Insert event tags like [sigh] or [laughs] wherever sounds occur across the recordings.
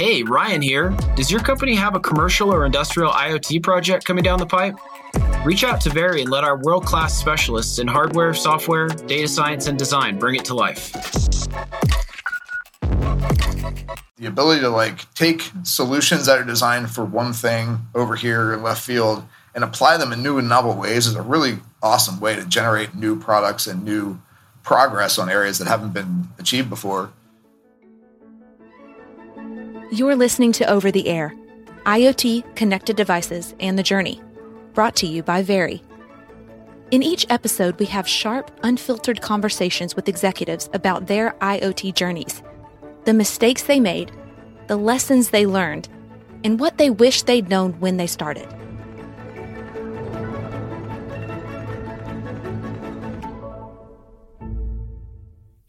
Hey, Ryan here. Does your company have a commercial or industrial IoT project coming down the pipe? Reach out to Very and let our world class specialists in hardware, software, data science, and design bring it to life. The ability to like take solutions that are designed for one thing over here in left field and apply them in new and novel ways is a really awesome way to generate new products and new progress on areas that haven't been achieved before. You're listening to Over the Air IoT, connected devices, and the journey, brought to you by Very. In each episode, we have sharp, unfiltered conversations with executives about their IoT journeys, the mistakes they made, the lessons they learned, and what they wish they'd known when they started.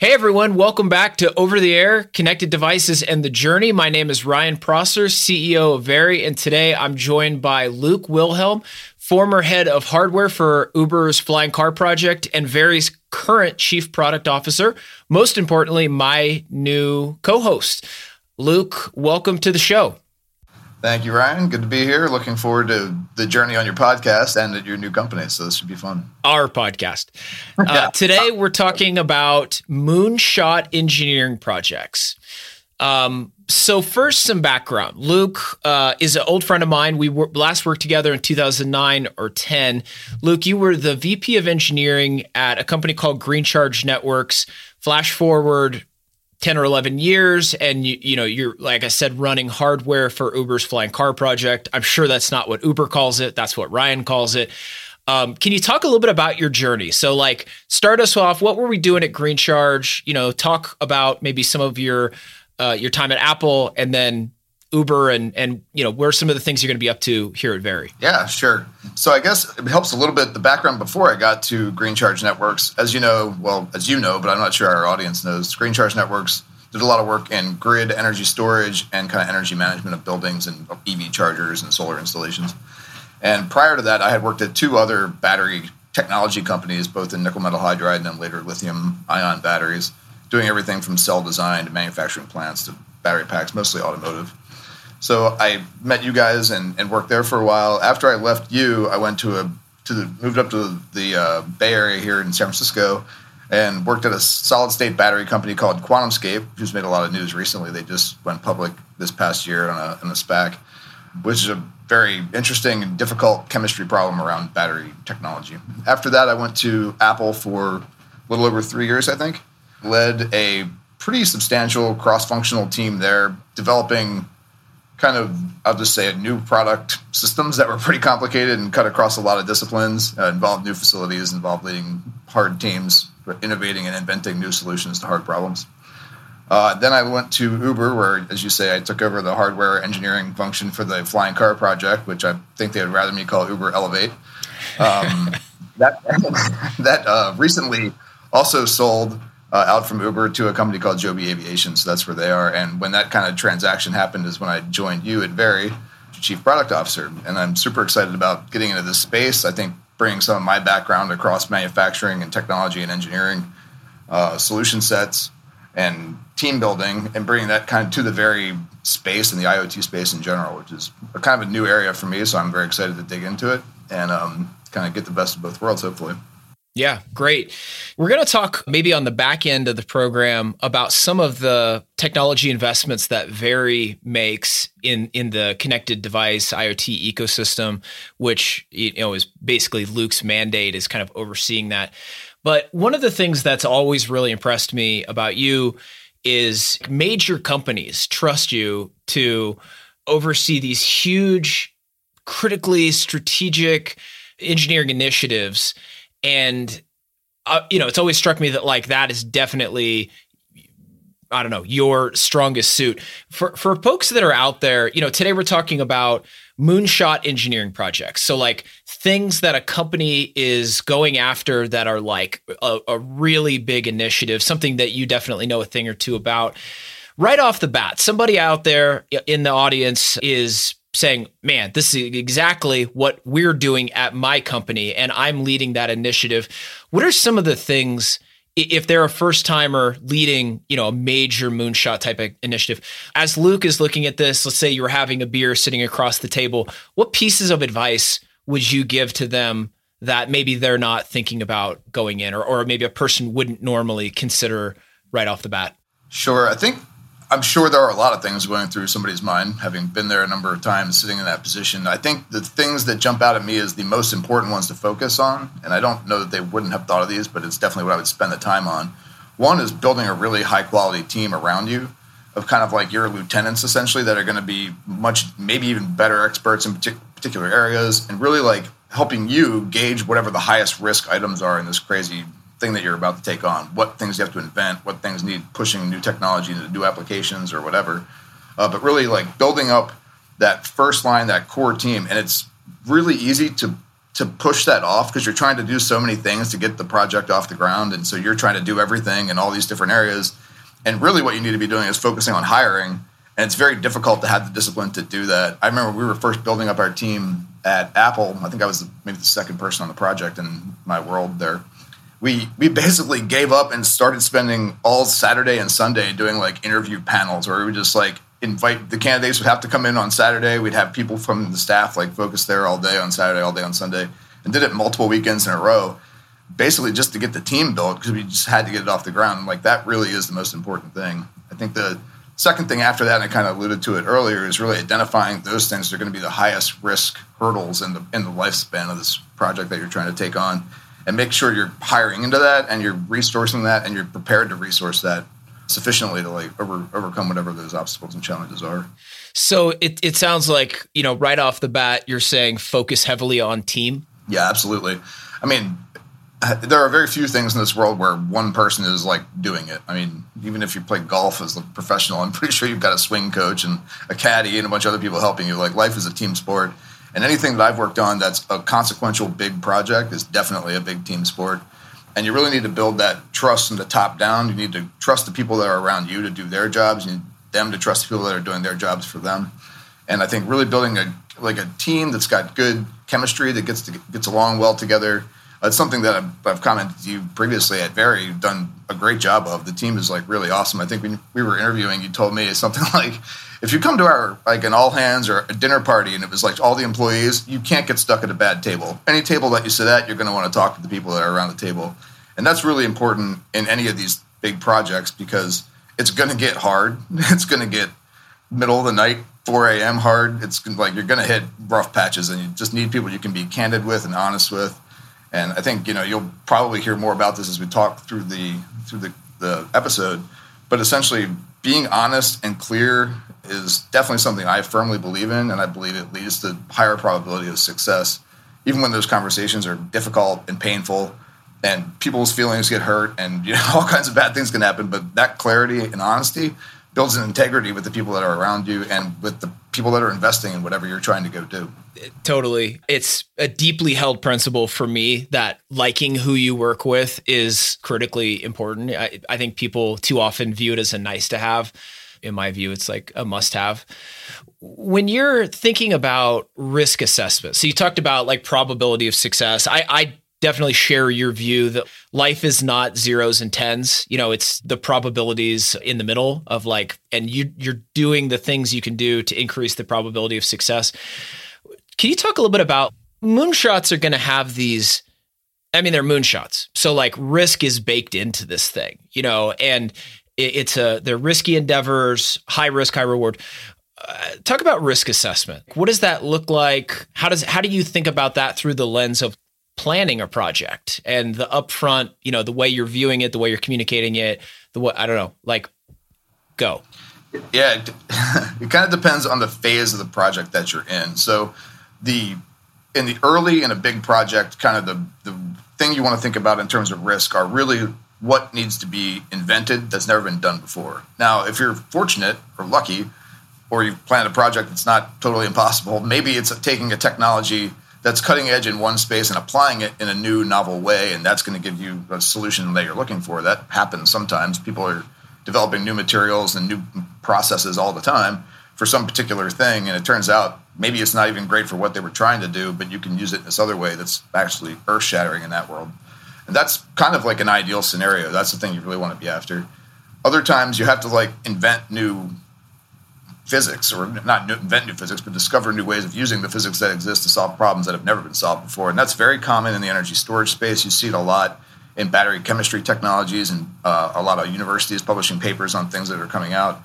Hey everyone, welcome back to Over the Air Connected Devices and the Journey. My name is Ryan Prosser, CEO of Very, and today I'm joined by Luke Wilhelm, former head of hardware for Uber's Flying Car Project and Very's current chief product officer. Most importantly, my new co host. Luke, welcome to the show. Thank you, Ryan. Good to be here. Looking forward to the journey on your podcast and at your new company. So this should be fun. Our podcast. [laughs] Uh, today we're talking about moonshot engineering projects. Um, so first, some background. Luke uh, is an old friend of mine. We were, last worked together in 2009 or 10. Luke, you were the VP of engineering at a company called Green Charge Networks. Flash forward 10 or 11 years and you, you know you're like i said running hardware for uber's flying car project. I'm sure that's not what uber calls it. That's what ryan calls it. Um, can you talk a little bit about your journey? So like start us off what were we doing at green charge? You know talk about maybe some of your uh, your time at apple and then Uber and and you know where are some of the things you're going to be up to here at Very? Yeah, sure. So I guess it helps a little bit the background before I got to Green Charge Networks. As you know, well as you know, but I'm not sure our audience knows. Green Charge Networks did a lot of work in grid energy storage and kind of energy management of buildings and EV chargers and solar installations. And prior to that, I had worked at two other battery technology companies, both in nickel metal hydride and then later lithium ion batteries, doing everything from cell design to manufacturing plants to battery packs, mostly automotive. So I met you guys and, and worked there for a while. After I left you, I went to a to the moved up to the uh, Bay Area here in San Francisco and worked at a solid state battery company called QuantumScape, who's made a lot of news recently. They just went public this past year on a, on a SPAC, which is a very interesting and difficult chemistry problem around battery technology. After that, I went to Apple for a little over three years, I think. Led a pretty substantial cross functional team there, developing kind of I'll just say a new product systems that were pretty complicated and cut across a lot of disciplines, uh, involved new facilities, involved leading hard teams, innovating and inventing new solutions to hard problems. Uh, then I went to Uber, where, as you say, I took over the hardware engineering function for the flying car project, which I think they would rather me call Uber Elevate. Um, [laughs] that [laughs] that uh, recently also sold uh, out from Uber to a company called Joby Aviation. So that's where they are. And when that kind of transaction happened is when I joined you at Very, Chief Product Officer. And I'm super excited about getting into this space. I think bringing some of my background across manufacturing and technology and engineering uh, solution sets and team building and bringing that kind of to the very space and the IoT space in general, which is a kind of a new area for me. So I'm very excited to dig into it and um, kind of get the best of both worlds, hopefully. Yeah, great. We're going to talk maybe on the back end of the program about some of the technology investments that Very makes in in the connected device IoT ecosystem, which you know is basically Luke's mandate is kind of overseeing that. But one of the things that's always really impressed me about you is major companies trust you to oversee these huge, critically strategic engineering initiatives and uh, you know it's always struck me that like that is definitely I don't know your strongest suit for for folks that are out there. You know, today we're talking about moonshot engineering projects. So like things that a company is going after that are like a, a really big initiative, something that you definitely know a thing or two about. Right off the bat, somebody out there in the audience is saying, man, this is exactly what we're doing at my company, and I'm leading that initiative. What are some of the things if they're a first timer leading, you know, a major moonshot type of initiative, as Luke is looking at this, let's say you were having a beer sitting across the table, what pieces of advice would you give to them that maybe they're not thinking about going in or, or maybe a person wouldn't normally consider right off the bat? Sure. I think I'm sure there are a lot of things going through somebody's mind, having been there a number of times, sitting in that position. I think the things that jump out at me as the most important ones to focus on, and I don't know that they wouldn't have thought of these, but it's definitely what I would spend the time on. One is building a really high quality team around you of kind of like your lieutenants essentially that are going to be much, maybe even better experts in particular areas and really like helping you gauge whatever the highest risk items are in this crazy thing that you're about to take on, what things you have to invent, what things need pushing new technology into new applications or whatever. Uh, but really, like building up that first line, that core team, and it's really easy to to push that off because you're trying to do so many things to get the project off the ground, and so you're trying to do everything in all these different areas. And really, what you need to be doing is focusing on hiring. And it's very difficult to have the discipline to do that. I remember we were first building up our team at Apple. I think I was maybe the second person on the project in my world there we we basically gave up and started spending all Saturday and Sunday doing like interview panels where we would just like invite the candidates would have to come in on Saturday. We'd have people from the staff like focus there all day on Saturday, all day on Sunday, and did it multiple weekends in a row, basically just to get the team built because we just had to get it off the ground. like that really is the most important thing. I think the second thing after that, and I kind of alluded to it earlier, is really identifying those things that are going to be the highest risk hurdles in the in the lifespan of this project that you're trying to take on and make sure you're hiring into that and you're resourcing that and you're prepared to resource that sufficiently to like over, overcome whatever those obstacles and challenges are. So it, it sounds like, you know, right off the bat, you're saying focus heavily on team. Yeah, absolutely. I mean, there are very few things in this world where one person is like doing it. I mean, even if you play golf as a professional, I'm pretty sure you've got a swing coach and a caddy and a bunch of other people helping you. Like life is a team sport. And anything that I've worked on that's a consequential big project is definitely a big team sport. And you really need to build that trust from the top down. You need to trust the people that are around you to do their jobs. You need them to trust the people that are doing their jobs for them. And I think really building a like a team that's got good chemistry that gets to, gets along well together. That's something that I've, I've commented to you previously at Very. Done a great job of. The team is like really awesome. I think when we were interviewing, you told me something [laughs] like if you come to our like an all hands or a dinner party and it was like all the employees, you can't get stuck at a bad table. Any table that you sit at, you're going to want to talk to the people that are around the table, and that's really important in any of these big projects because it's going to get hard. [laughs] It's going to get middle of the night, 4 a.m. hard. It's like you're going to hit rough patches, and you just need people you can be candid with and honest with. And I think you know you'll probably hear more about this as we talk through the through the, the episode. But essentially, being honest and clear is definitely something I firmly believe in, and I believe it leads to higher probability of success, even when those conversations are difficult and painful, and people's feelings get hurt, and you know [laughs] all kinds of bad things can happen. But that clarity and honesty builds an integrity with the people that are around you and with the people that are investing in whatever you're trying to go do. Totally. It's a deeply held principle for me that liking who you work with is critically important. I, I think people too often view it as a nice to have in my view, it's like a must have. When you're thinking about risk assessment, so you talked about like probability of success. I, I definitely share your view that life is not zeros and tens. You know, it's the probabilities in the middle of like, and you you're doing the things you can do to increase the probability of success. Can you talk a little bit about moonshots are going to have these I mean, they're moonshots. So like risk is baked into this thing, you know, and it's a they're risky endeavors, high risk, high reward. Uh, talk about risk assessment. What does that look like? How does how do you think about that through the lens of planning a project and the upfront, you know, the way you're viewing it, the way you're communicating it, the way I don't know, like go. Yeah, it, [laughs] it kind of depends on the phase of the project that you're in. So the in the early in a big project, kind of the the thing you want to think about in terms of risk are really what needs to be invented that's never been done before. Now, if you're fortunate or lucky, or you've planned a project that's not totally impossible, maybe it's taking a technology that's cutting edge in one space and applying it in a new, novel way, and that's going to give you a solution that you're looking for. That happens sometimes. People are developing new materials and new processes all the time for some particular thing, and it turns out maybe it's not even great for what they were trying to do, but you can use it in this other way that's actually earth shattering in that world. And that's kind of like an ideal scenario. That's the thing you really want to be after. Other times you have to like invent new physics or not invent new physics, but discover new ways of using the physics that exist to solve problems that have never been solved before. And that's very common in the energy storage space. You see it a lot in battery chemistry technologies, and uh, a lot of universities publishing papers on things that are coming out.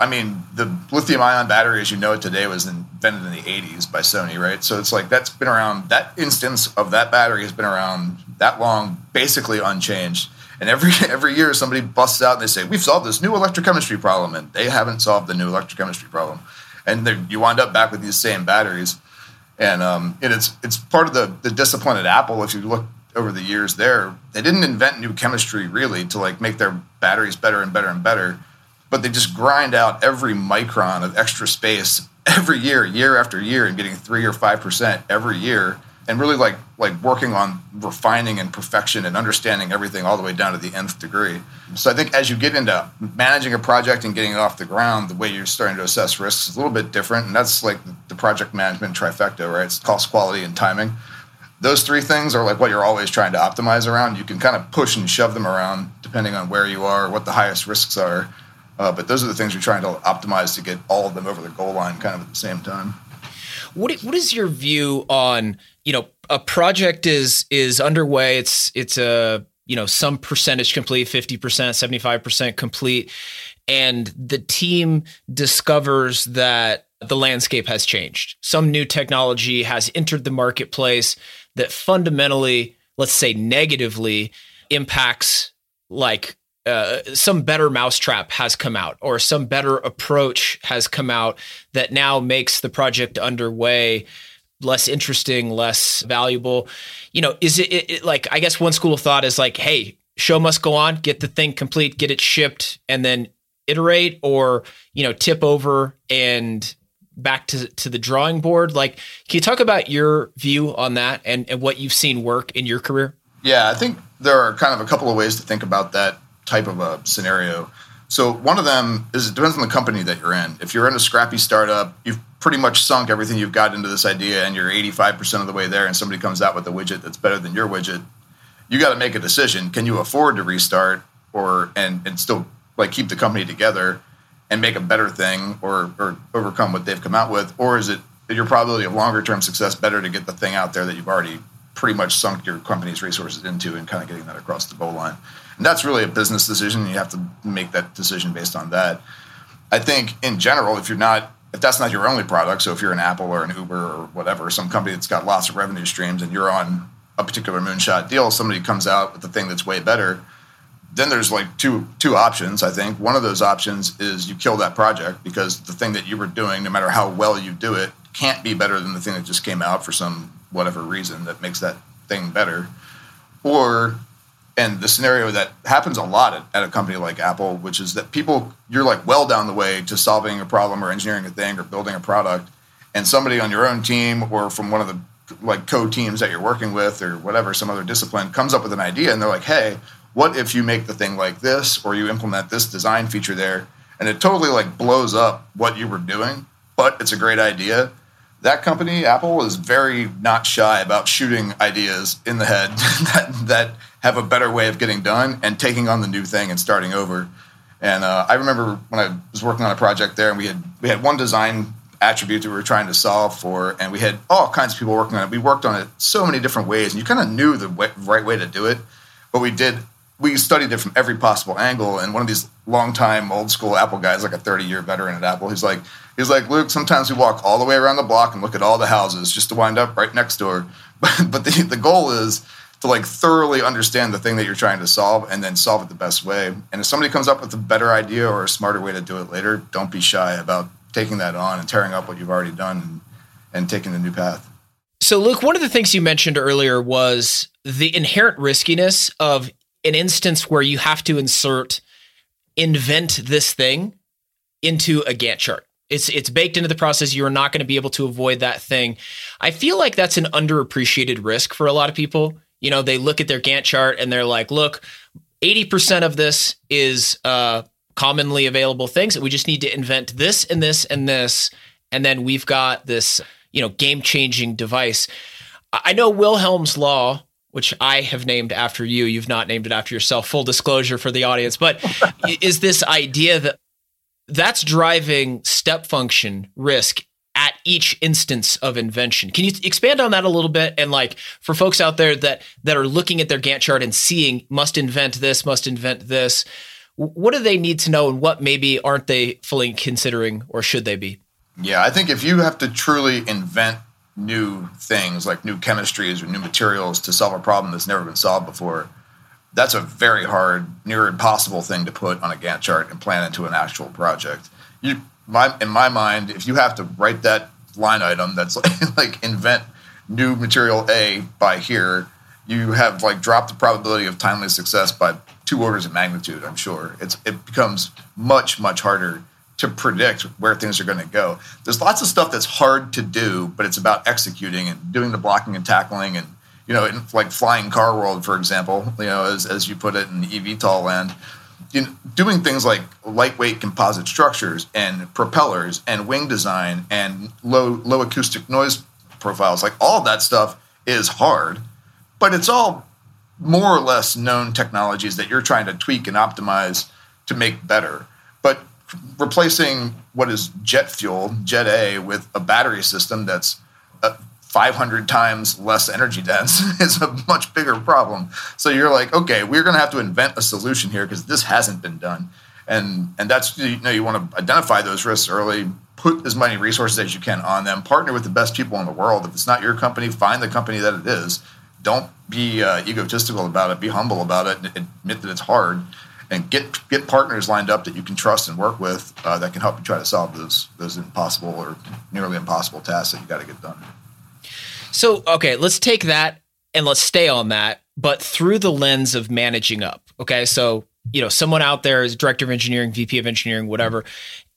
I mean, the lithium ion battery, as you know it today, was invented in the 80s by Sony, right? So it's like that's been around, that instance of that battery has been around that long, basically unchanged. And every [laughs] every year somebody busts out and they say, We've solved this new electrochemistry problem. And they haven't solved the new electrochemistry problem. And you wind up back with these same batteries. And, um, and it's, it's part of the, the discipline at Apple. If you look over the years there, they didn't invent new chemistry really to like make their batteries better and better and better but they just grind out every micron of extra space [laughs] every year, year after year, and getting three or five percent every year, and really like like working on refining and perfection and understanding everything all the way down to the nth degree. So I think as you get into managing a project and getting it off the ground, the way you're starting to assess risks is a little bit different, and that's like the project management trifecta, right? It's cost, quality, and timing. Those three things are like what you're always trying to optimize around. You can kind of push and shove them around depending on where you are, what the highest risks are uh, but those are the things you're trying to optimize to get all of them over the goal line kind of at the same time. What what is your view on you know a project is is underway? It's it's a you know some percentage complete, fifty percent, seventy five percent complete, and the team discovers that the landscape has changed. Some new technology has entered the marketplace that fundamentally, let's say, negatively impacts like uh, some better mousetrap has come out or some better approach has come out that now makes the project underway less interesting, less valuable. You know, is it, it, it, like I guess one school of thought is like, hey, show must go on, get the thing complete, get it shipped, and then iterate, or you know, tip over and back to to the drawing board. Like, can you talk about your view on that and, and what you've seen work in your career? Yeah, I think there are kind of a couple of ways to think about that type of a scenario. So one of them is it depends on the company that you're in. If you're in a scrappy startup, you've pretty much sunk everything you've got into this idea and you're 85% of the way there and somebody comes out with a widget that's better than your widget, you got to make a decision. Can you afford to restart or and and still like keep the company together and make a better thing or or overcome what they've come out with or is it your probability of longer term success better to get the thing out there that you've already pretty much sunk your company's resources into and kind of getting that across the goal line. And that's really a business decision. You have to make that decision based on that. I think in general, if you're not, if that's not your only product, so if you're an Apple or an Uber or whatever, some company that's got lots of revenue streams and you're on a particular moonshot deal, somebody comes out with the thing that's way better, then there's like two two options. I think one of those options is you kill that project because the thing that you were doing, no matter how well you do it, can't be better than the thing that just came out for some whatever reason that makes that thing better. Or, and the scenario that happens a lot at, at, a company like Apple, which is that people, you're like well down the way to solving a problem or engineering a thing or building a product, and somebody on your own team or from one of the like co teams that you're working with or whatever, some other discipline comes up with an idea and they're like, hey, what if you make the thing like this or you implement this design feature there and it totally like blows up what you were doing, but it's a great idea that company, Apple, is very not shy about shooting ideas in the head [laughs] that, that have a better way of getting done and taking on the new thing and starting over. And uh, I remember when I was working on a project there, and we had we had one design attribute that we were trying to solve for, and we had all kinds of people working on it. We worked on it so many different ways, and you kind of knew the right way to do it, but we did we studied it from every possible angle. And one of these longtime old school Apple guys, like a 30 year veteran at Apple, he's like, He's like, Luke, sometimes we walk all the way around the block and look at all the houses just to wind up right next door. [laughs] But, but the, the goal is to like thoroughly understand the thing that you're trying to solve and then solve it the best way. And if somebody comes up with a better idea or a smarter way to do it later, don't be shy about taking that on and tearing up what you've already done and, and taking the new path. So, Luke, one of the things you mentioned earlier was the inherent riskiness of an instance where you have to insert invent this thing into a Gantt chart. It's it's baked into the process. You are not going to be able to avoid that thing. I feel like that's an underappreciated risk for a lot of people. You know, they look at their Gantt chart and they're like, "Look, eighty percent of this is uh, commonly available things. We just need to invent this and this and this, and then we've got this, you know, game changing device." I know Wilhelm's law which I have named after you. You've not named it after yourself. Full disclosure for the audience, but is this idea that that's driving step function risk at each instance of invention. Can you expand on that a little bit? And like for folks out there that that are looking at their Gantt chart and seeing must invent this, must invent this, what do they need to know, and what maybe aren't they fully considering, or should they be? Yeah, I think if you have to truly invent new things like new chemistries or new materials to solve a problem that's never been solved before, that's a very hard, near impossible thing to put on a Gantt chart and plan into an actual project. You, my, in my mind, if you have to write that line item that's like, [laughs] like invent new material A by here, you have like dropped the probability of timely success by two orders of magnitude. I'm sure it's it becomes much much harder to predict where things are going to go. There's lots of stuff that's hard to do, but it's about executing and doing the blocking and tackling and you know, in like flying car world, for example, you know, as, as you put it in eVTOL land, you know, doing things like lightweight composite structures and propellers and wing design and low low acoustic noise profiles, like all that stuff is hard, but it's all more or less known technologies that you're trying to tweak and optimize to make better. But replacing what is jet fuel, Jet A, with a battery system that's uh, 500 times less energy dense [laughs] is a much bigger problem. So you're like, okay, we're going to have to invent a solution here because this hasn't been done. And and that's you know you want to identify those risks early, put as many resources as you can on them, partner with the best people in the world. If it's not your company, find the company that it is. Don't be uh, egotistical about it. Be humble about it. Admit that it's hard, and get get partners lined up that you can trust and work with uh, that can help you try to solve those those impossible or nearly impossible tasks that you got to get done. So, okay, let's take that and let's stay on that, but through the lens of managing up. Okay. So, you know, someone out there is director of engineering, VP of engineering, whatever,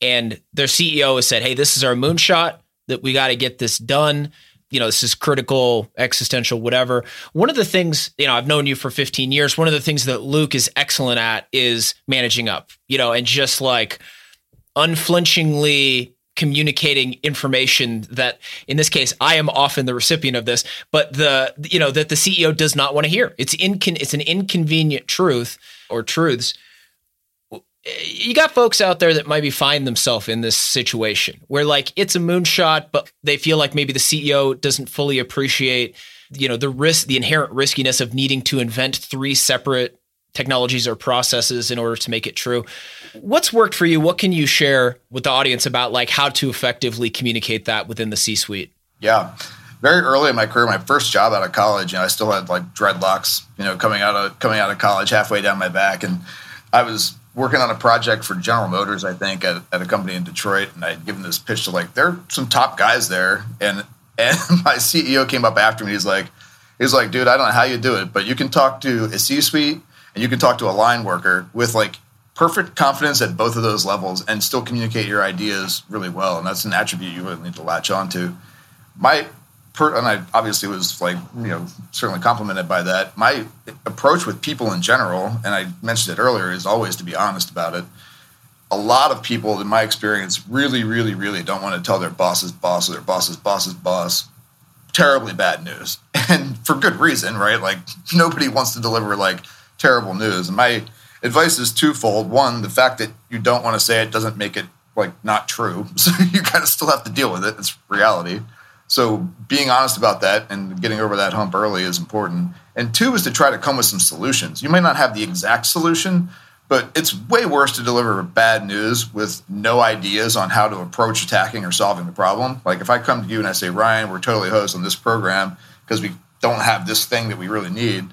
and their CEO has said, Hey, this is our moonshot that we got to get this done. You know, this is critical, existential, whatever. One of the things, you know, I've known you for 15 years. One of the things that Luke is excellent at is managing up, you know, and just like unflinchingly communicating information that in this case I am often the recipient of this but the you know that the CEO does not want to hear it's incon- it's an inconvenient truth or truths you got folks out there that might be find themselves in this situation where like it's a moonshot but they feel like maybe the CEO doesn't fully appreciate you know the risk the inherent riskiness of needing to invent three separate technologies or processes in order to make it true. What's worked for you? What can you share with the audience about like how to effectively communicate that within the C-suite? Yeah. Very early in my career, my first job out of college, you know, I still had like dreadlocks, you know, coming out of coming out of college halfway down my back and I was working on a project for General Motors, I think, at, at a company in Detroit, and I'd given this pitch to like there are some top guys there, and and [laughs] my CEO came up after me. He's like, he's like, dude, I don't know how you do it, but you can talk to a C-suite and you can talk to a line worker with like perfect confidence at both of those levels and still communicate your ideas really well. And that's an attribute you really need to latch on to. My per, and I obviously was like, you know, certainly complimented by that. My approach with people in general, and I mentioned it earlier, is always to be honest about it. A lot of people, in my experience, really, really, really don't want to tell their boss's boss or their boss's boss's boss terribly bad news. [laughs] And for good reason, right? Like nobody wants to deliver like terrible news. And my advice is twofold. One, the fact that you don't want to say it doesn't make it like not true. [laughs] So you kind of still have to deal with it. It's reality. So being honest about that and getting over that hump early is important. And two is to try to come with some solutions. You may not have the exact solution, but it's way worse to deliver bad news with no ideas on how to approach attacking or solving the problem. Like if I come to you and I say, Ryan, we're totally hosed on this program because we don't have this thing that we really need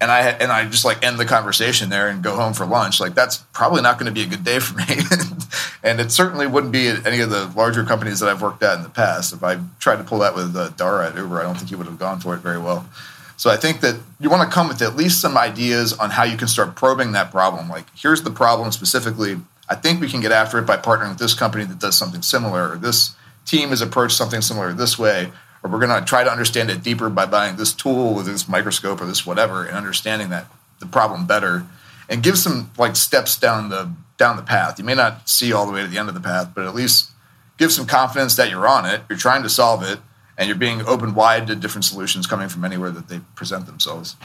and I and I just like end the conversation there and go home for lunch. Like that's probably not going to be a good day for me, [laughs] and it certainly wouldn't be at any of the larger companies that I've worked at in the past. If I tried to pull that with uh, Dara at Uber, I don't think he would have gone for it very well. So I think that you want to come with at least some ideas on how you can start probing that problem. Like here's the problem specifically. I think we can get after it by partnering with this company that does something similar, or this team has approached something similar this way or we're going to try to understand it deeper by buying this tool with this microscope or this whatever and understanding that the problem better and give some like steps down the down the path you may not see all the way to the end of the path but at least give some confidence that you're on it you're trying to solve it and you're being open wide to different solutions coming from anywhere that they present themselves.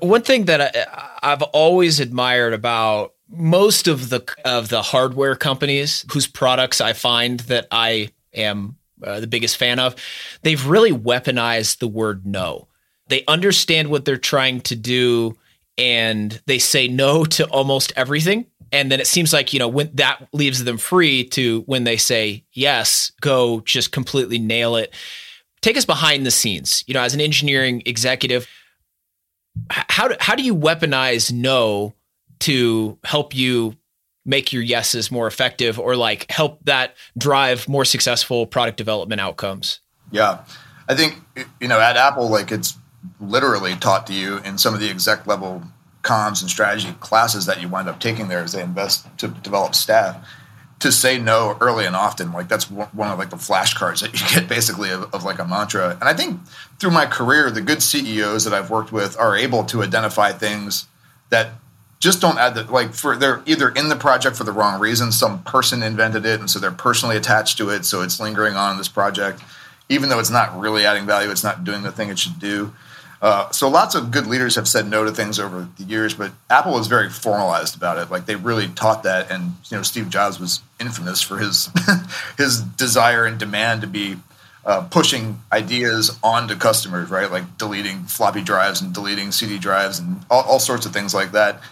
One thing that I, I've always admired about most of the of the hardware companies whose products I find that I am uh, the biggest fan of, they've really weaponized the word no. They understand what they're trying to do and they say no to almost everything. And then it seems like, you know, when that leaves them free to when they say yes, go just completely nail it. Take us behind the scenes. You know, as an engineering executive, how do, how do you weaponize no to help you make your yeses more effective or like help that drive more successful product development outcomes? Yeah. I think, you know, at Apple, like it's literally taught to you in some of the exec level comms and strategy classes that you wind up taking there as they invest to develop staff to say no early and often like that's one of like the flashcards that you get basically of, of, like a mantra and i think through my career the good ceos that i've worked with are able to identify things that just don't add that like for they're either in the project for the wrong reason some person invented it and so they're personally attached to it so it's lingering on in this project even though it's not really adding value it's not doing the thing it should do uh, so lots of good leaders have said no to things over the years, but Apple was very formalized about it. Like they really taught that, and you know Steve Jobs was infamous for his [laughs] his desire and demand to be uh, pushing ideas onto customers, right? Like deleting floppy drives and deleting CD drives and all, all sorts of things like that,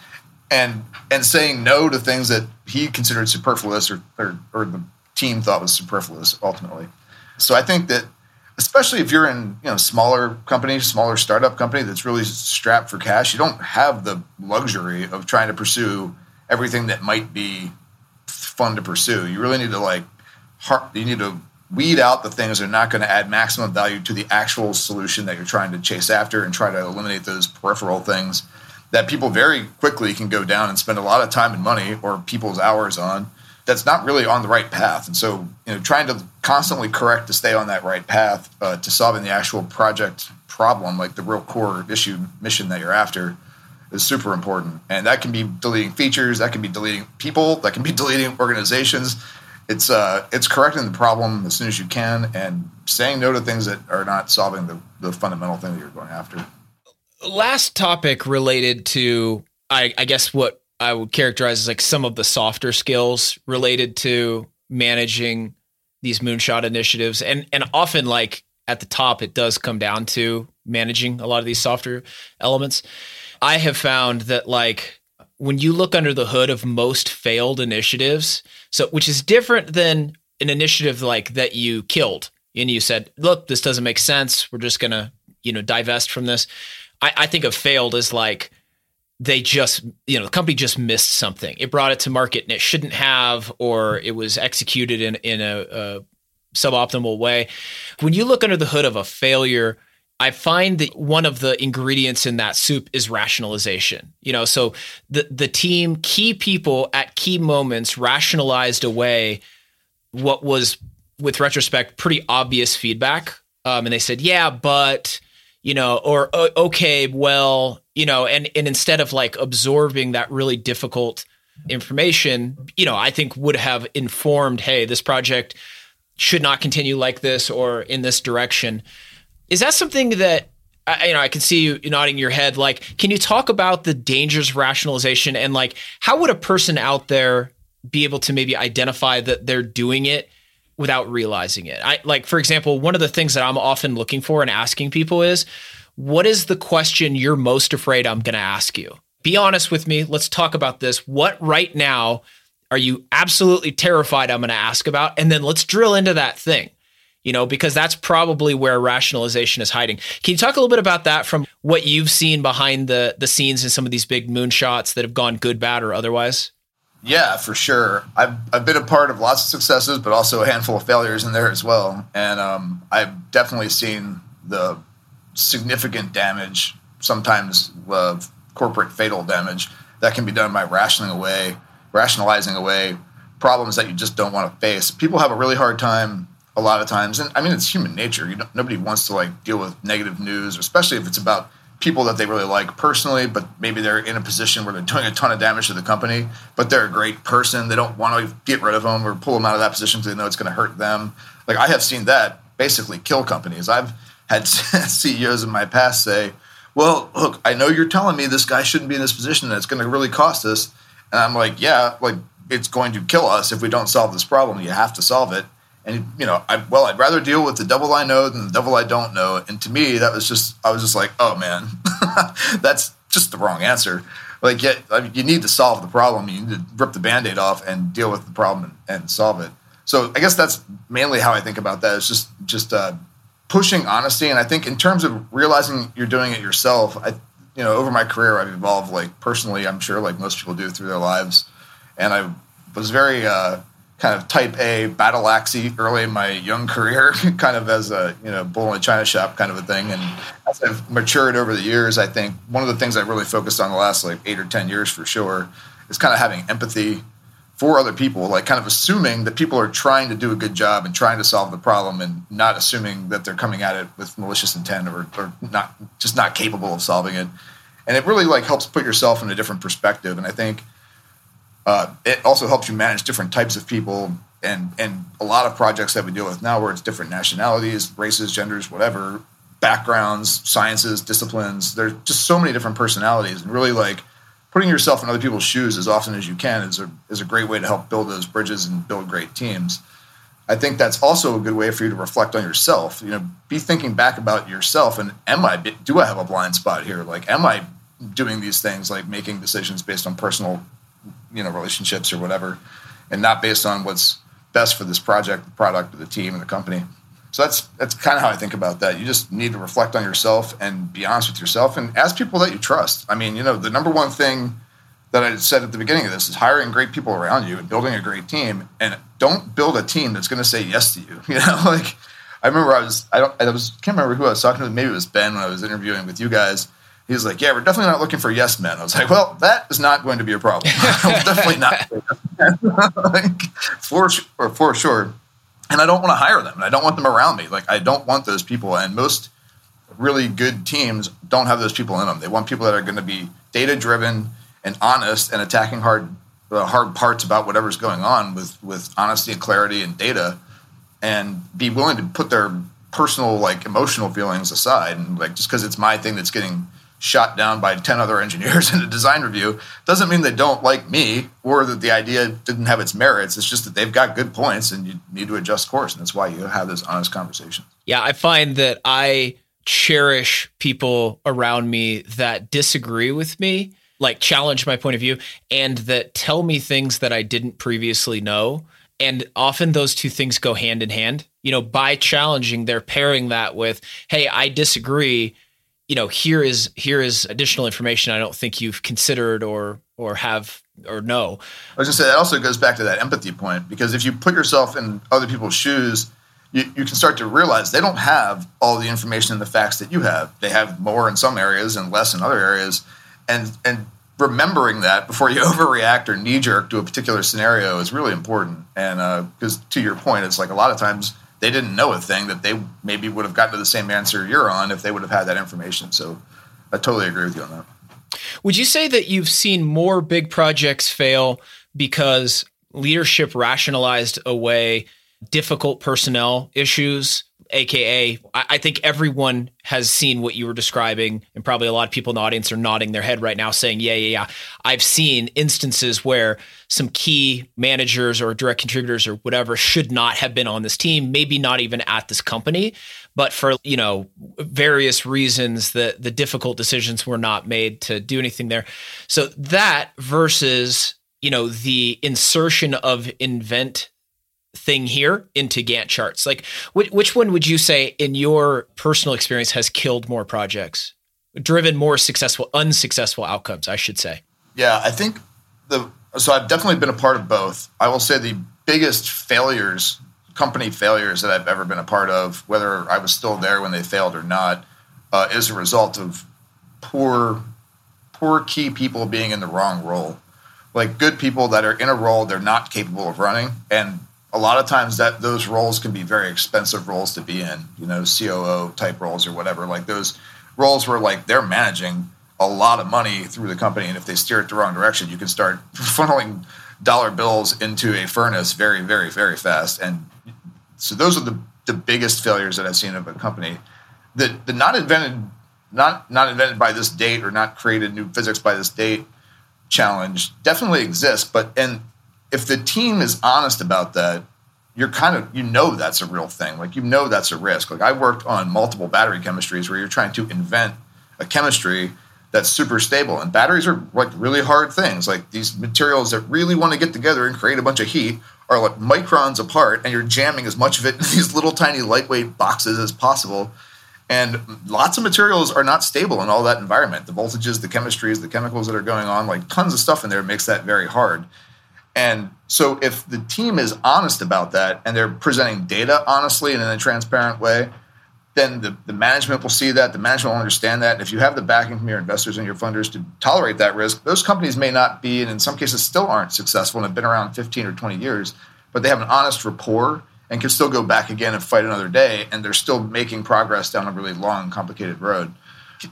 and and saying no to things that he considered superfluous or, or, or the team thought was superfluous ultimately. So I think that especially if you're in you know smaller company, smaller startup company that's really strapped for cash, you don't have the luxury of trying to pursue everything that might be fun to pursue. You really need to like you need to weed out the things that are not going to add maximum value to the actual solution that you're trying to chase after and try to eliminate those peripheral things that people very quickly can go down and spend a lot of time and money or people's hours on that's not really on the right path. And so, you know, trying to constantly correct to stay on that right path uh, to solving the actual project problem, like the real core issue mission that you're after, is super important. And that can be deleting features, that can be deleting people, that can be [laughs] deleting organizations. It's uh, it's correcting the problem as soon as you can and saying no to things that are not solving the, the fundamental thing that you're going after. Last topic related to, I, I guess, what I would characterize as like some of the softer skills related to managing these moonshot initiatives. And and often like at the top it does come down to managing a lot of these softer elements. I have found that like when you look under the hood of most failed initiatives so which is different than an initiative like that you killed and you said look this doesn't make sense. We're just gonna you know divest from this i, I think of failed as like they just you know the company just missed something it brought it to market and it shouldn't have or it was executed in in a, a suboptimal way when you look under the hood of a failure I find that one of the ingredients in that soup is rationalization. You know, so the the team, key people at key moments rationalized away what was, with retrospect, pretty obvious feedback. Um, and they said, "Yeah, but," you know, or oh, "Okay, well," you know, and and instead of like absorbing that really difficult information, you know, I think would have informed, hey, this project should not continue like this or in this direction. Is that something that I, you know, I can see you nodding your head. Like, can you talk about the dangers of rationalization and like how would a person out there be able to maybe identify that they're doing it without realizing it? I like, for example, one of the things that I'm often looking for and asking people is, what is the question you're most afraid I'm going to ask you? Be honest with me. Let's talk about this. What right now are you absolutely terrified I'm going to ask about? And then let's drill into that thing, you know, because that's probably where rationalization is hiding. Can you talk a little bit about that from what you've seen behind the the scenes in some of these big moonshots that have gone good, bad, or otherwise? Yeah, for sure. I've I've been a part of lots of successes, but also a handful of failures in there as well. And um, I've definitely seen the significant damage, sometimes uh, corporate fatal damage, that can be done by rationing away, rationalizing away problems that you just don't want to face. People have a really hard time a lot of times, and I mean it's human nature. You nobody wants to like deal with negative news, especially if it's about people that they really like personally, but maybe they're in a position where they're doing a ton of damage to the company, but they're a great person. They don't want to get rid of them or pull them out of that position because they know it's going to hurt them. Like I have seen that basically kill companies. I've had [laughs] CEOs in my past say, "Well, look, I know you're telling me this guy shouldn't be in this position and it's going to really cost us." And I'm like, "Yeah, like it's going to kill us if we don't solve this problem. You have to solve it." And you know, I, well, I'd rather deal with the devil I know than the devil I don't know. And to me, that was just I was just like, "Oh man, [laughs] that's just the wrong answer." Like, yeah, I mean, you need to solve the problem. You need to rip the band-aid off and deal with the problem and, and solve it. So I guess that's mainly how I think about that. It's just just uh, pushing honesty, and I think in terms of realizing you're doing it yourself, I you know over my career I've evolved like personally. I'm sure like most people do through their lives, and I was very uh, kind of type A battle axy early in my young career, [laughs] kind of as a you know bull in a china shop kind of a thing. And as I've matured over the years, I think one of the things I really focused on the last like eight or ten years for sure is kind of having empathy for other people, like kind of assuming that people are trying to do a good job and trying to solve the problem and not assuming that they're coming at it with malicious intent or, or not just not capable of solving it. And it really like helps put yourself in a different perspective. And I think uh, it also helps you manage different types of people and and a lot of projects that we deal with now where it's different nationalities, races, genders, whatever, backgrounds, sciences, disciplines. There's just so many different personalities and really like putting yourself in other people's shoes as often as you can is a, is a great way to help build those bridges and build great teams. I think that's also a good way for you to reflect on yourself. You know, be thinking back about yourself and am I do I have a blind spot here? Like am I doing these things like making decisions based on personal, you know, relationships or whatever and not based on what's best for this project, the product, the team and the company. So that's that's kind of how I think about that. You just need to reflect on yourself and be honest with yourself and ask people that you trust. I mean, you know, the number one thing that I said at the beginning of this is hiring great people around you and building a great team. And don't build a team that's going to say yes to you. [laughs] You know, like I remember I was I don't I was can't remember who I was talking to. Maybe it was Ben when I was interviewing with you guys. He was like, "Yeah, we're definitely not looking for yes men." I was like, "Well, that is not going to be a problem. [laughs] definitely not [laughs] for or for sure." and I don't want to hire them. And I don't want them around me. Like I don't want those people. And most really good teams don't have those people in them. They want people that are going to be data driven and honest and attacking hard the hard parts about whatever's going on with with honesty and clarity and data, and be willing to put their personal like emotional feelings aside and like just because it's my thing that's getting shot down by 10 other engineers [laughs] in a design review doesn't mean they don't like me or that the idea didn't have its merits. It's just that they've got good points and you need to adjust course. And that's why you have those honest conversations. Yeah, I find that I cherish people around me that disagree with me, like challenge my point of view, and that tell me things that I didn't previously know. And often those two things go hand in hand. You know, by challenging, they're pairing that with, hey, I disagree you know here is here is additional information I don't think you've considered or or have or know. I was just say that also goes back to that empathy point because if you put yourself in other people's shoes, you, you can start to realize they don't have all the information and the facts that you have. They have more in some areas and less in other areas, and and remembering that before you [laughs] overreact or knee jerk to a particular scenario is really important. And because uh, to your point, it's like a lot of times they didn't know a thing that they maybe would have gotten to the same answer you're on if they would have had that information. So I totally agree with you on that. Would you say that you've seen more big projects fail because leadership rationalized away difficult personnel issues aka I, think everyone has seen what you were describing and probably a lot of people in the audience are nodding their head right now saying yeah yeah yeah. I've seen instances where some key managers or direct contributors or whatever should not have been on this team maybe not even at this company but for you know various reasons the the difficult decisions were not made to do anything there. So that versus you know the insertion of invent thing here into Gantt charts? Like, which, which one would you say, in your personal experience, has killed more projects, driven more successful, unsuccessful outcomes? I should say. Yeah, I think the so I've definitely been a part of both. I will say the biggest failures, company failures that I've ever been a part of, whether I was still there when they failed or not, uh, is a result of poor, poor key people being in the wrong role. Like good people that are in a role they're not capable of running, and a lot of times that those roles can be very expensive roles to be in, you know, COO type roles or whatever. Like those roles where like they're managing a lot of money through the company, and if they steer it the wrong direction, you can start [laughs] funneling dollar bills into a furnace very, very, very fast. And So those are the, the biggest failures that I've seen of a company. The the not invented not not invented by this date or not created new physics by this date challenge definitely exists. But and if the team is honest about that, you're kind of you know that's a real thing. Like you know that's a risk. Like I worked on multiple battery chemistries where you're trying to invent a chemistry that's super stable. And batteries are like really hard things. Like these materials that really want to get together and create a bunch of heat are like microns apart, and you're jamming as much of it in [laughs] these little tiny lightweight boxes as possible. And lots of materials are not stable in all that environment. The voltages, the chemistries, the chemicals that are going on, like tons of stuff in there makes that very hard. And so if the team is honest about that and they're presenting data honestly and in a transparent way, then the, the management will see that, the management will understand that. And if you have the backing from your investors and your funders to tolerate that risk, those companies may not be, and in some cases still aren't successful and have been around 15 or 20 years, but they have an honest rapport and can still go back again and fight another day, and they're still making progress down a really long, complicated road.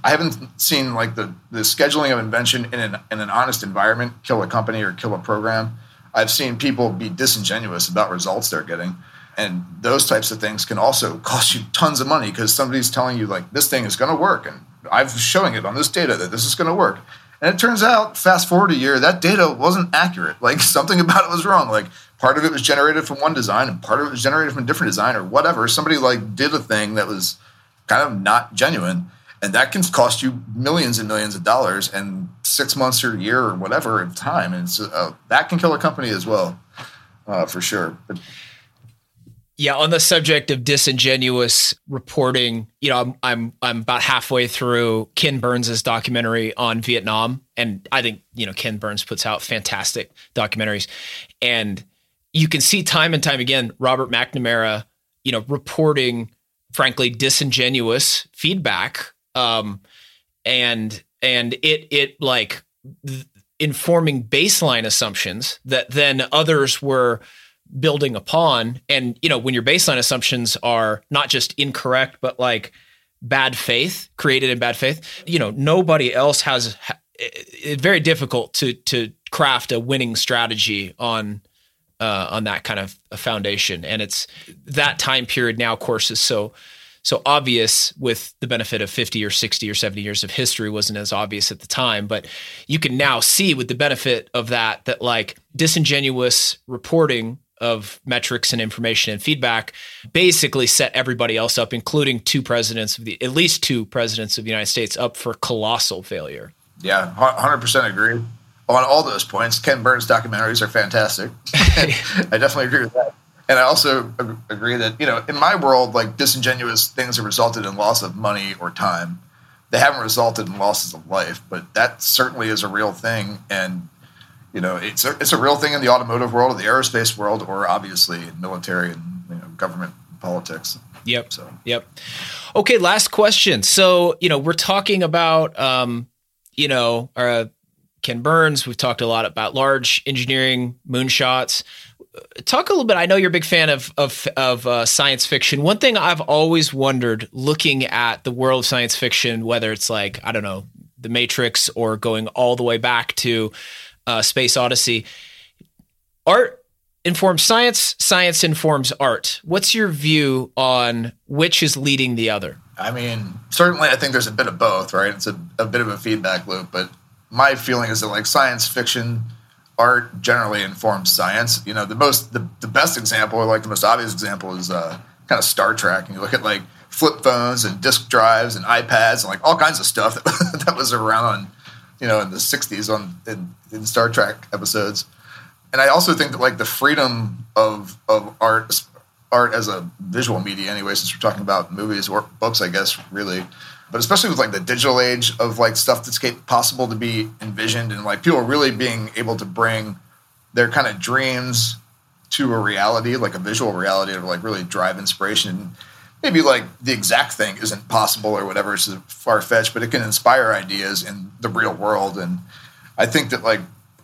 I haven't seen like the, the scheduling of invention in an, in an honest environment kill a company or kill a program. I've seen people be disingenuous about results they're getting and those types of things can also [laughs] cost you tons of money because somebody's telling you like this thing is going to work and i'm showing it on this data that this is going to work. And it turns out fast forward a year that data wasn't accurate. [laughs] Like something about it was wrong. Like part of it was generated from one design and part of it was generated from a different design or whatever. Somebody like did a thing that was kind of not genuine and that can cost you millions and millions of dollars and six months or a year or whatever of time. And so, uh, that can kill a company as well uh, for sure. But, yeah, on the subject of disingenuous reporting, you know, I'm I'm I'm about halfway through Ken Burns's documentary on Vietnam, and I think you know Ken Burns puts out fantastic documentaries, and you can see time and time again Robert McNamara, you know, reporting frankly disingenuous feedback, um, and and it it like th- informing baseline assumptions that then others were building upon. And, you know, when your baseline assumptions are not just incorrect, but like bad faith, created in bad faith, you know, nobody else has it's very difficult to to craft a winning strategy on uh, on that kind of a foundation. And it's that time period now, course, is so so obvious with the benefit of 50 or 60 or 70 years of history wasn't as obvious at the time but you can now see with the benefit of that that like disingenuous reporting of metrics and information and feedback basically set everybody else up, including two presidents of the at least two presidents of the United States, up for colossal failure. Yeah, hundred percent agree on all those points. Ken Burns documentaries are fantastic. [laughs] I definitely agree with that. And I also agree that you know, in my world, like disingenuous things have resulted in loss of money or time. They haven't resulted in losses of life, but that certainly is a real thing. And you know, it's a, it's a real thing in the automotive world, or the aerospace world, or obviously in military and you know, government politics. Yep. So. Yep. Okay. Last question. So, you know, we're talking about, um, you know, uh, Ken Burns. We've talked a lot about large engineering moonshots. Talk a little bit. I know you're a big fan of of, of uh, science fiction. One thing I've always wondered, looking at the world of science fiction, whether it's like I don't know, The Matrix, or going all the way back to uh, Space Odyssey. Art informs science, science informs art. What's your view on which is leading the other? I mean, certainly I think there's a bit of both, right? It's a, a bit of a feedback loop, but my feeling is that like science fiction art generally informs science. You know, the most the, the best example or like the most obvious example is uh, kind of Star Trek. And you look at like flip phones and disk drives and iPads and like all kinds of stuff [laughs] that, that was around you know, in the '60s on in, in Star Trek episodes. And I also think that like the freedom of of art art as a visual media anyway since we're talking about movies or books i guess really but especially with like the digital age of like stuff that's possible to be envisioned and like people really being able to bring their kind of dreams to a reality like a visual reality to like really drive inspiration maybe like the exact thing isn't possible or whatever it's far fetched, but it can inspire ideas in the real world. And I think that like,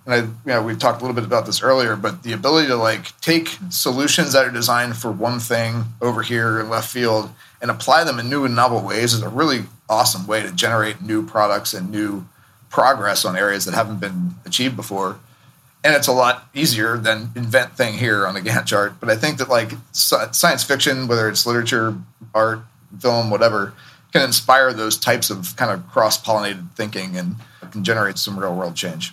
and I, you know, we talked a little bit about this earlier, but the ability to like take solutions that are designed for one thing over here in left field and apply them in new and novel ways is a really awesome way to generate new products and new progress on areas that haven't been achieved before. and it's a lot easier than invent thing here on the Gantt chart. But I think that like science fiction, whether it's literature, art, film, whatever, can inspire those types of kind of cross pollinated thinking and can generate some real world change.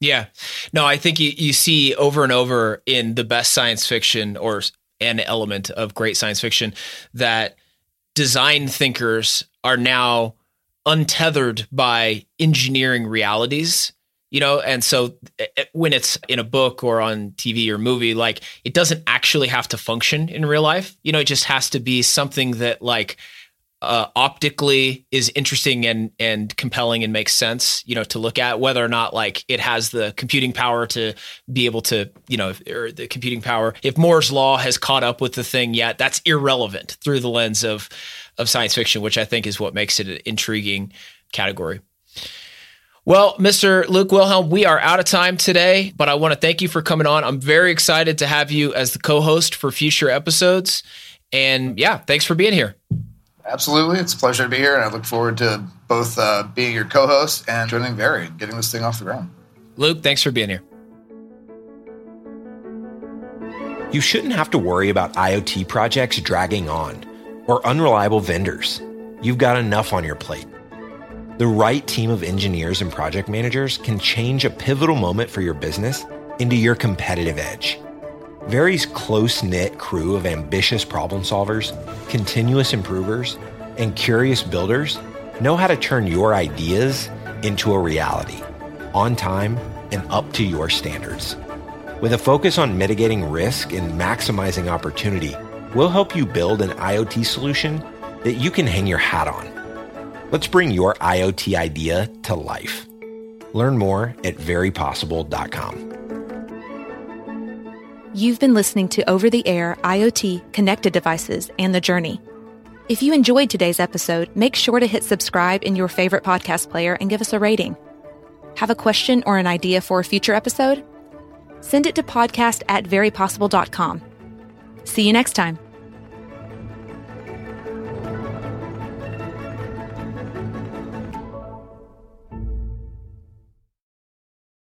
Yeah. No, I think you, you see over and over in the best science fiction or an element of great science fiction that design thinkers are now untethered by engineering realities you know? And so eh, eh, when it's in a book or on tv or movie like it doesn't actually have to function in real life. You know it just has to be something that like uh, optically is interesting and and compelling and makes sense you know to look at whether or not like it has the computing power to be able to you know or the computing power if moore's law has caught up with the thing yet that's irrelevant through the lens of of science fiction which i think is what makes it an intriguing category well, Mr. Luke Wilhelm, we are out of time today, but I want to thank you for coming on. I'm very excited to have you as the co host for future episodes. And yeah, thanks for being here. Absolutely. It's a pleasure to be here. And I look forward to both uh, being your co host and joining Very and getting this thing off the ground. Luke, thanks for being here. You shouldn't have to worry about IoT projects dragging on or unreliable vendors. You've got enough on your plate. The right team of engineers and project managers can change a pivotal moment for your business into your competitive edge. Very's close knit crew of ambitious problem solvers, continuous improvers, and curious builders know how to turn your ideas into a reality on time and up to your standards. With a focus on mitigating risk and maximizing opportunity, we'll help you build an IoT solution that you can hang your hat on Let's bring your IoT idea to life. Learn more at verypossible.com. You've been listening to Over the Air IoT Connected Devices and the Journey. If you enjoyed today's episode, make sure to hit subscribe in your favorite podcast player and give us a rating. Have a question or an idea for a future episode? Send it to podcast at verypossible.com. See you next time.